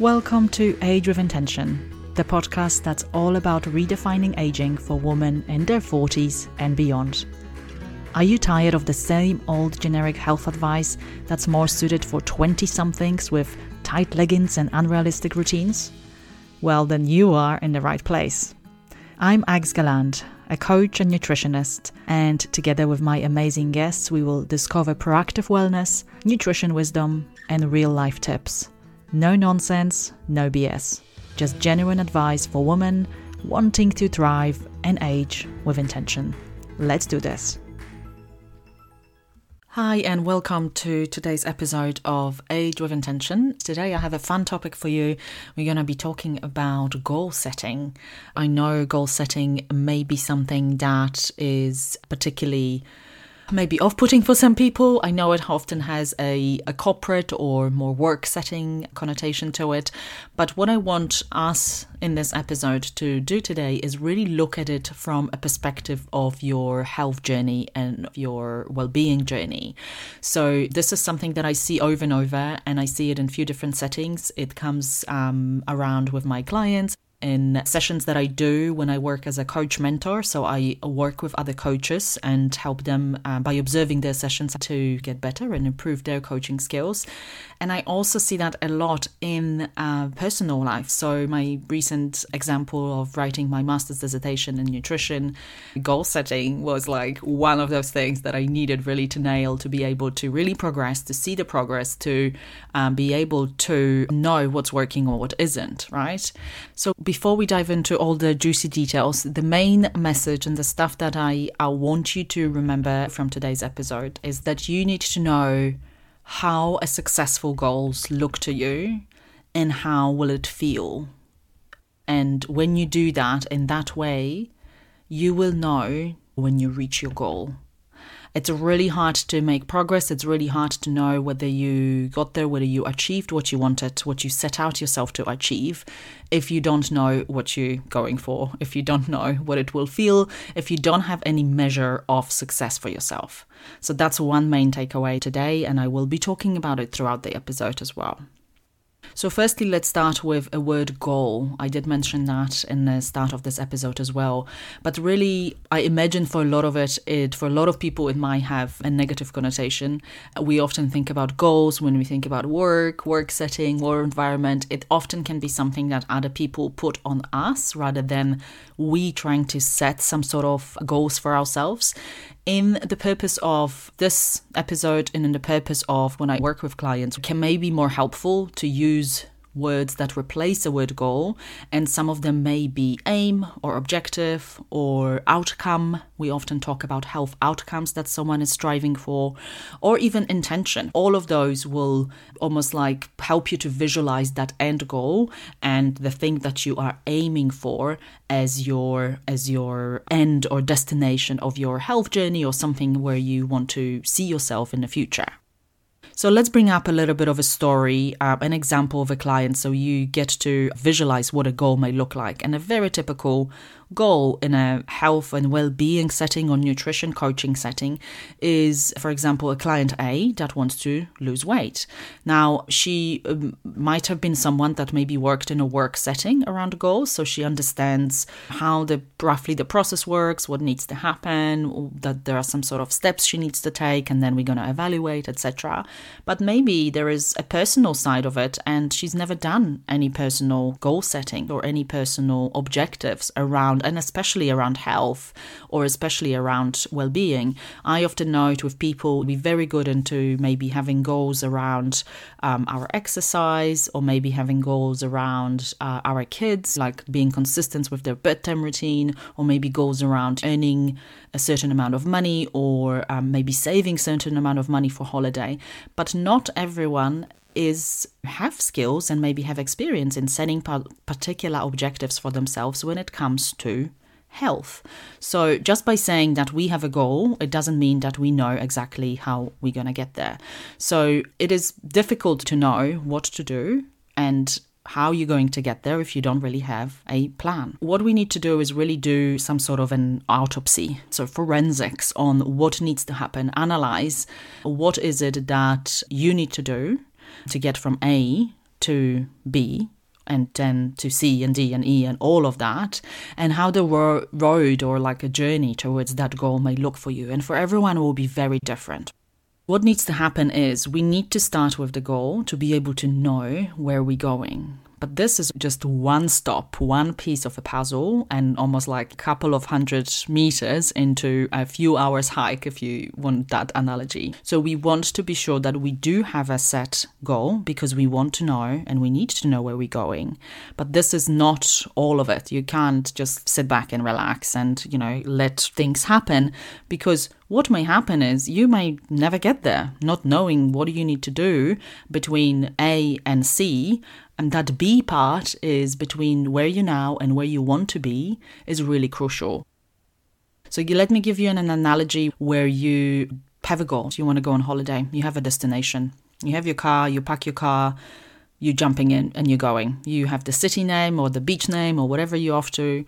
Welcome to Age with Intention, the podcast that's all about redefining aging for women in their 40s and beyond. Are you tired of the same old generic health advice that's more suited for 20 somethings with tight leggings and unrealistic routines? Well, then you are in the right place. I'm Ags Galland, a coach and nutritionist, and together with my amazing guests, we will discover proactive wellness, nutrition wisdom, and real life tips. No nonsense, no BS. Just genuine advice for women wanting to thrive and age with intention. Let's do this. Hi, and welcome to today's episode of Age with Intention. Today, I have a fun topic for you. We're going to be talking about goal setting. I know goal setting may be something that is particularly maybe off putting for some people. I know it often has a, a corporate or more work setting connotation to it. But what I want us in this episode to do today is really look at it from a perspective of your health journey and your well being journey. So, this is something that I see over and over, and I see it in a few different settings. It comes um, around with my clients in sessions that I do when I work as a coach mentor. So I work with other coaches and help them uh, by observing their sessions to get better and improve their coaching skills. And I also see that a lot in uh, personal life. So my recent example of writing my master's dissertation in nutrition, goal setting was like one of those things that I needed really to nail to be able to really progress, to see the progress, to um, be able to know what's working or what isn't, right? So before we dive into all the juicy details, the main message and the stuff that I, I want you to remember from today's episode is that you need to know how a successful goals look to you and how will it feel. And when you do that in that way, you will know when you reach your goal it's really hard to make progress. It's really hard to know whether you got there, whether you achieved what you wanted, what you set out yourself to achieve, if you don't know what you're going for, if you don't know what it will feel, if you don't have any measure of success for yourself. So that's one main takeaway today, and I will be talking about it throughout the episode as well. So, firstly, let's start with a word goal. I did mention that in the start of this episode as well. But really, I imagine for a lot of it, it for a lot of people, it might have a negative connotation. We often think about goals when we think about work, work setting, work environment. It often can be something that other people put on us rather than we trying to set some sort of goals for ourselves in the purpose of this episode and in the purpose of when I work with clients, can maybe more helpful to use words that replace the word goal, and some of them may be aim or objective or outcome. We often talk about health outcomes that someone is striving for, or even intention. All of those will almost like help you to visualize that end goal and the thing that you are aiming for as your as your end or destination of your health journey or something where you want to see yourself in the future. So let's bring up a little bit of a story, uh, an example of a client, so you get to visualize what a goal may look like. And a very typical goal in a health and well-being setting or nutrition coaching setting is for example a client A that wants to lose weight now she um, might have been someone that maybe worked in a work setting around goals so she understands how the roughly the process works what needs to happen that there are some sort of steps she needs to take and then we're going to evaluate etc but maybe there is a personal side of it and she's never done any personal goal setting or any personal objectives around and especially around health or especially around well being. I often note with people be very good into maybe having goals around um, our exercise or maybe having goals around uh, our kids, like being consistent with their bedtime routine, or maybe goals around earning a certain amount of money or um, maybe saving certain amount of money for holiday. But not everyone is have skills and maybe have experience in setting particular objectives for themselves when it comes to health. So just by saying that we have a goal, it doesn't mean that we know exactly how we're going to get there. So it is difficult to know what to do and how you're going to get there if you don't really have a plan. What we need to do is really do some sort of an autopsy, so forensics on what needs to happen, analyze what is it that you need to do to get from A to B and then to C and D and E and all of that, and how the ro- road or like a journey towards that goal may look for you. And for everyone, will be very different. What needs to happen is we need to start with the goal to be able to know where we're going. But this is just one stop, one piece of a puzzle, and almost like a couple of hundred meters into a few hours hike, if you want that analogy. So, we want to be sure that we do have a set goal because we want to know and we need to know where we're going. But this is not all of it. You can't just sit back and relax and, you know, let things happen because what may happen is you may never get there, not knowing what you need to do between A and C. And that B part is between where you now and where you want to be is really crucial. So you let me give you an, an analogy where you have a goal. You want to go on holiday. You have a destination. You have your car, you pack your car, you're jumping in and you're going. You have the city name or the beach name or whatever you're off to,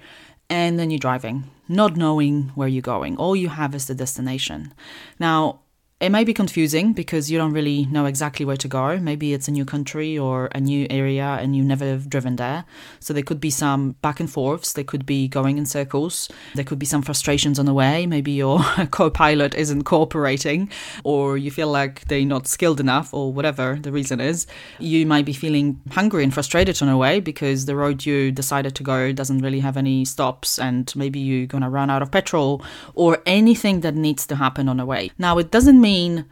and then you're driving, not knowing where you're going. All you have is the destination. Now, it may be confusing because you don't really know exactly where to go. Maybe it's a new country or a new area and you never have driven there. So there could be some back and forths. There could be going in circles. There could be some frustrations on the way. Maybe your co pilot isn't cooperating or you feel like they're not skilled enough or whatever the reason is. You might be feeling hungry and frustrated on the way because the road you decided to go doesn't really have any stops and maybe you're going to run out of petrol or anything that needs to happen on the way. Now, it doesn't mean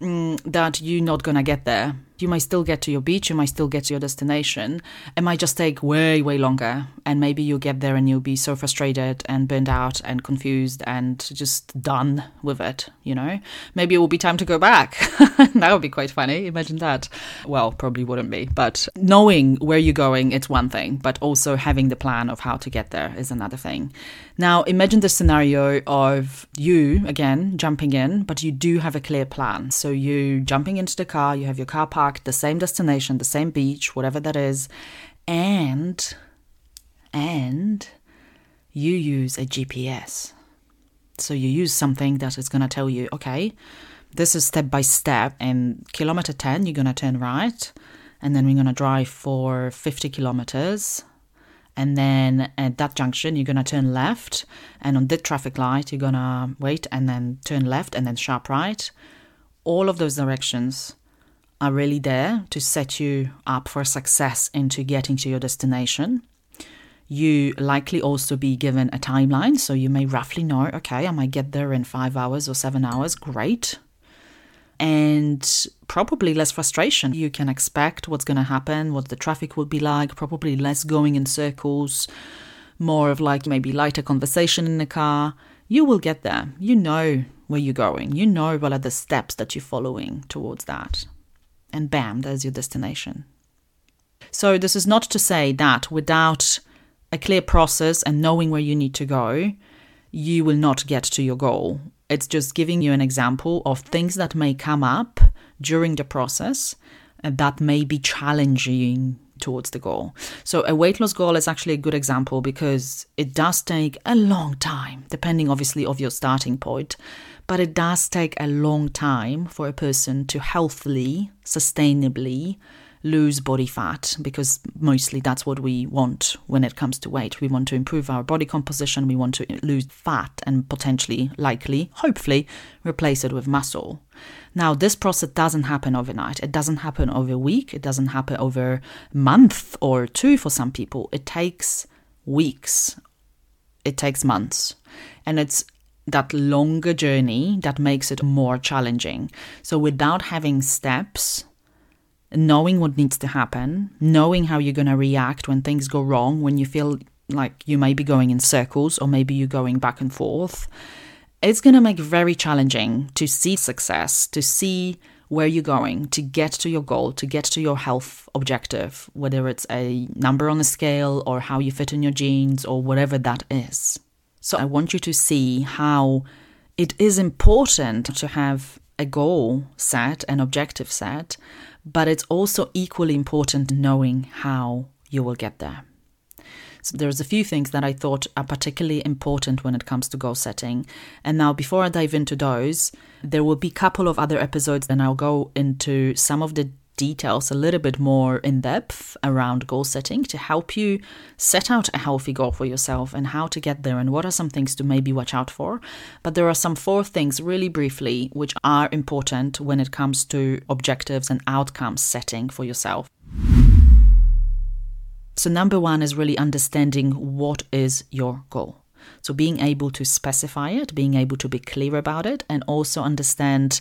mm, that you're not going to get there you might still get to your beach, you might still get to your destination. It might just take way, way longer. And maybe you'll get there and you'll be so frustrated and burned out and confused and just done with it, you know? Maybe it will be time to go back. that would be quite funny. Imagine that. Well, probably wouldn't be. But knowing where you're going, it's one thing, but also having the plan of how to get there is another thing. Now, imagine the scenario of you, again, jumping in, but you do have a clear plan. So you jumping into the car, you have your car parked the same destination, the same beach, whatever that is, and and you use a GPS. So you use something that is going to tell you, okay, this is step by step. And kilometer 10, you're going to turn right. And then we're going to drive for 50 kilometers. And then at that junction, you're going to turn left. And on the traffic light, you're going to wait and then turn left and then sharp right. All of those directions are really there to set you up for success into getting to your destination. You likely also be given a timeline, so you may roughly know, okay, I might get there in five hours or seven hours. Great. And probably less frustration. You can expect what's going to happen, what the traffic will be like, probably less going in circles, more of like maybe lighter conversation in the car. You will get there. You know where you're going. You know what are the steps that you're following towards that and bam, there's your destination. So, this is not to say that without a clear process and knowing where you need to go, you will not get to your goal. It's just giving you an example of things that may come up during the process uh, that may be challenging towards the goal. So, a weight loss goal is actually a good example because it does take a long time, depending obviously of your starting point but it does take a long time for a person to healthily, sustainably lose body fat because mostly that's what we want when it comes to weight. We want to improve our body composition, we want to lose fat and potentially, likely, hopefully, replace it with muscle. Now, this process doesn't happen overnight. It doesn't happen over a week. It doesn't happen over a month or two for some people. It takes weeks. It takes months. And it's that longer journey that makes it more challenging. So, without having steps, knowing what needs to happen, knowing how you're going to react when things go wrong, when you feel like you may be going in circles or maybe you're going back and forth, it's going to make very challenging to see success, to see where you're going, to get to your goal, to get to your health objective, whether it's a number on a scale or how you fit in your jeans or whatever that is. So I want you to see how it is important to have a goal set, an objective set, but it's also equally important knowing how you will get there. So there's a few things that I thought are particularly important when it comes to goal setting. And now before I dive into those, there will be a couple of other episodes and I'll go into some of the details a little bit more in depth around goal setting to help you set out a healthy goal for yourself and how to get there and what are some things to maybe watch out for. But there are some four things, really briefly, which are important when it comes to objectives and outcomes setting for yourself. So, number one is really understanding what is your goal. So, being able to specify it, being able to be clear about it, and also understand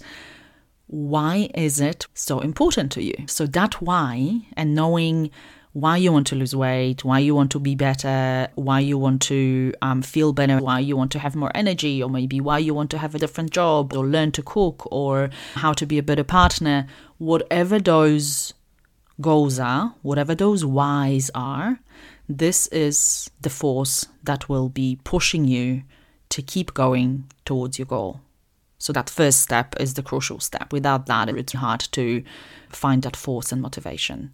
why is it so important to you? So that why and knowing why you want to lose weight, why you want to be better, why you want to um, feel better, why you want to have more energy, or maybe why you want to have a different job, or learn to cook, or how to be a better partner, whatever those goals are, whatever those whys are, this is the force that will be pushing you to keep going towards your goal. So that first step is the crucial step. Without that, it's hard to find that force and motivation.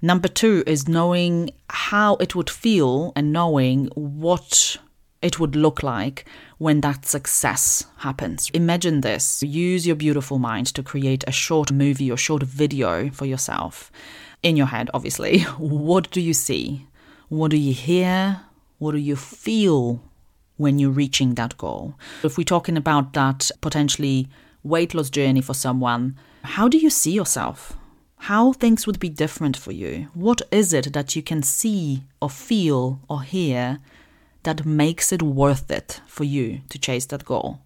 Number two is knowing how it would feel and knowing what it would look like when that success happens. Imagine this. Use your beautiful mind to create a short movie or short video for yourself. In your head, obviously. What do you see? What do you hear? What do you feel when you're reaching that goal. If we're talking about that potentially weight loss journey for someone, how do you see yourself? How things would be different for you? What is it that you can see or feel or hear that makes it worth it for you to chase that goal?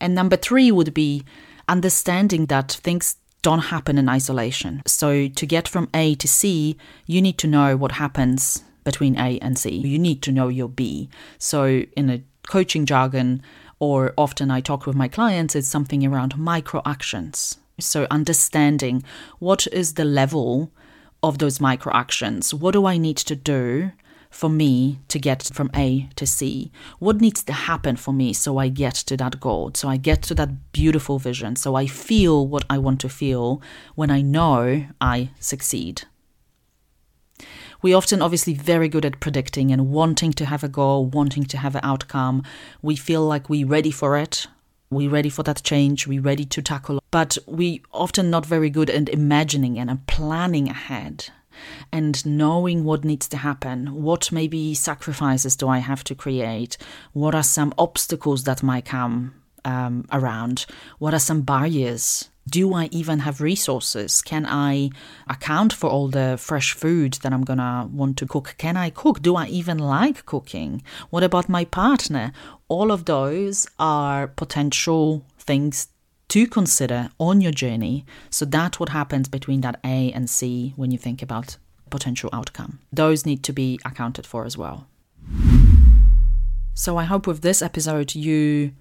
And number three would be understanding that things don't happen in isolation. So, to get from A to C, you need to know what happens between A and C. You need to know your B. So, in a coaching jargon, or often I talk with my clients, it's something around micro actions. So, understanding what is the level of those micro actions. What do I need to do for me to get from A to C? What needs to happen for me so I get to that goal, so I get to that beautiful vision, so I feel what I want to feel when I know I succeed? We often obviously very good at predicting and wanting to have a goal, wanting to have an outcome. We feel like we're ready for it. We're ready for that change. We're ready to tackle. But we often not very good at imagining and planning ahead and knowing what needs to happen. What maybe sacrifices do I have to create? What are some obstacles that might come um, around? What are some barriers do I even have resources? Can I account for all the fresh food that I'm gonna want to cook? Can I cook? Do I even like cooking? What about my partner? All of those are potential things to consider on your journey. So that's what happens between that A and C when you think about potential outcome. Those need to be accounted for as well. So I hope with this episode you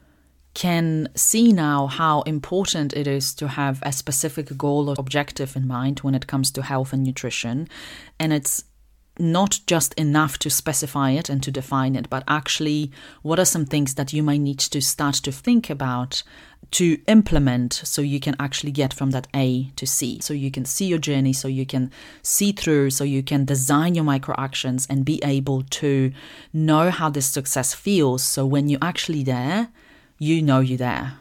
can see now how important it is to have a specific goal or objective in mind when it comes to health and nutrition. And it's not just enough to specify it and to define it, but actually, what are some things that you might need to start to think about to implement so you can actually get from that A to C? So you can see your journey, so you can see through, so you can design your micro actions and be able to know how this success feels. So when you're actually there, you know you're there.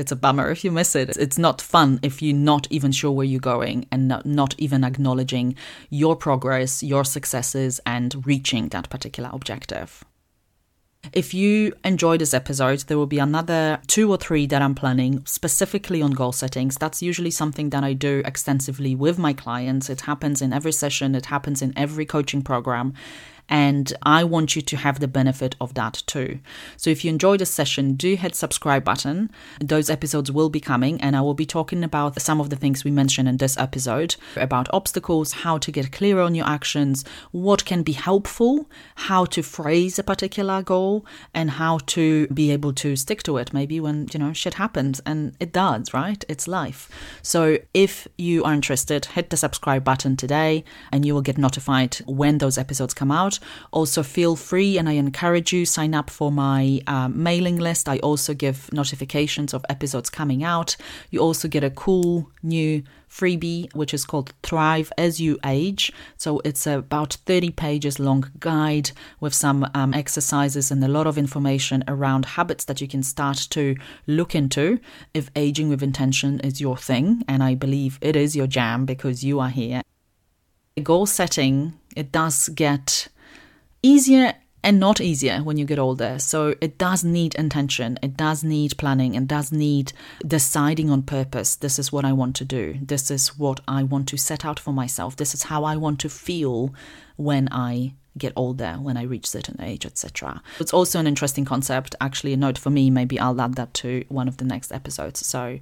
It's a bummer if you miss it. It's not fun if you're not even sure where you're going and not, even acknowledging your progress, your successes, and reaching that particular objective. If you enjoyed this episode, there will be another two or three that I'm planning specifically on goal settings. That's usually something that I do extensively with my clients. It happens in every session, it happens in every coaching program. And I want you to have the benefit of that too. So if you enjoyed this session, do hit subscribe button. Those episodes will be coming and I will be talking about some of the things we mentioned in this episode about obstacles, how to get clear on your actions, what can be helpful, how to phrase a particular goal and how to be able to stick to it maybe when, you know, shit happens and it does, right? It's life. So if you are interested, hit the subscribe button today and you will get notified when those episodes come out. Also, feel free and I encourage you sign up for my um, mailing list. I also give notifications of episodes coming out. You also get a cool new freebie, which is called Thrive as You Age. So it's about 30 pages long guide with some um, exercises and a lot of information around habits that you can start to look into if aging with intention is your thing. And I believe it is your jam because you are here. Goal setting, it does get easier and not easier when you get older. So it does need intention, it does need planning, it does need deciding on purpose. This is what I want to do. This is what I want to set out for myself. This is how I want to feel when I get older when I reach certain age, etc. It's also an interesting concept. Actually, a note for me. Maybe I'll add that to one of the next episodes. So,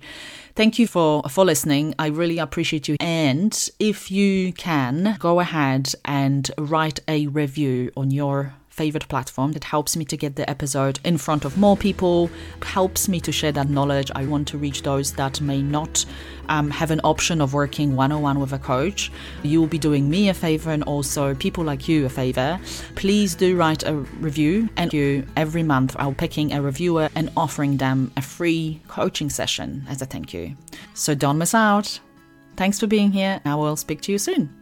thank you for for listening. I really appreciate you. And if you can, go ahead and write a review on your favorite platform that helps me to get the episode in front of more people, helps me to share that knowledge. I want to reach those that may not um, have an option of working one on one with a coach. You will be doing me a favor and also people like you a favor. Please do write a review, and you every month I'll picking a reviewer and offering them a free coaching session as a thank you. So don't miss out. Thanks for being here. I will speak to you soon.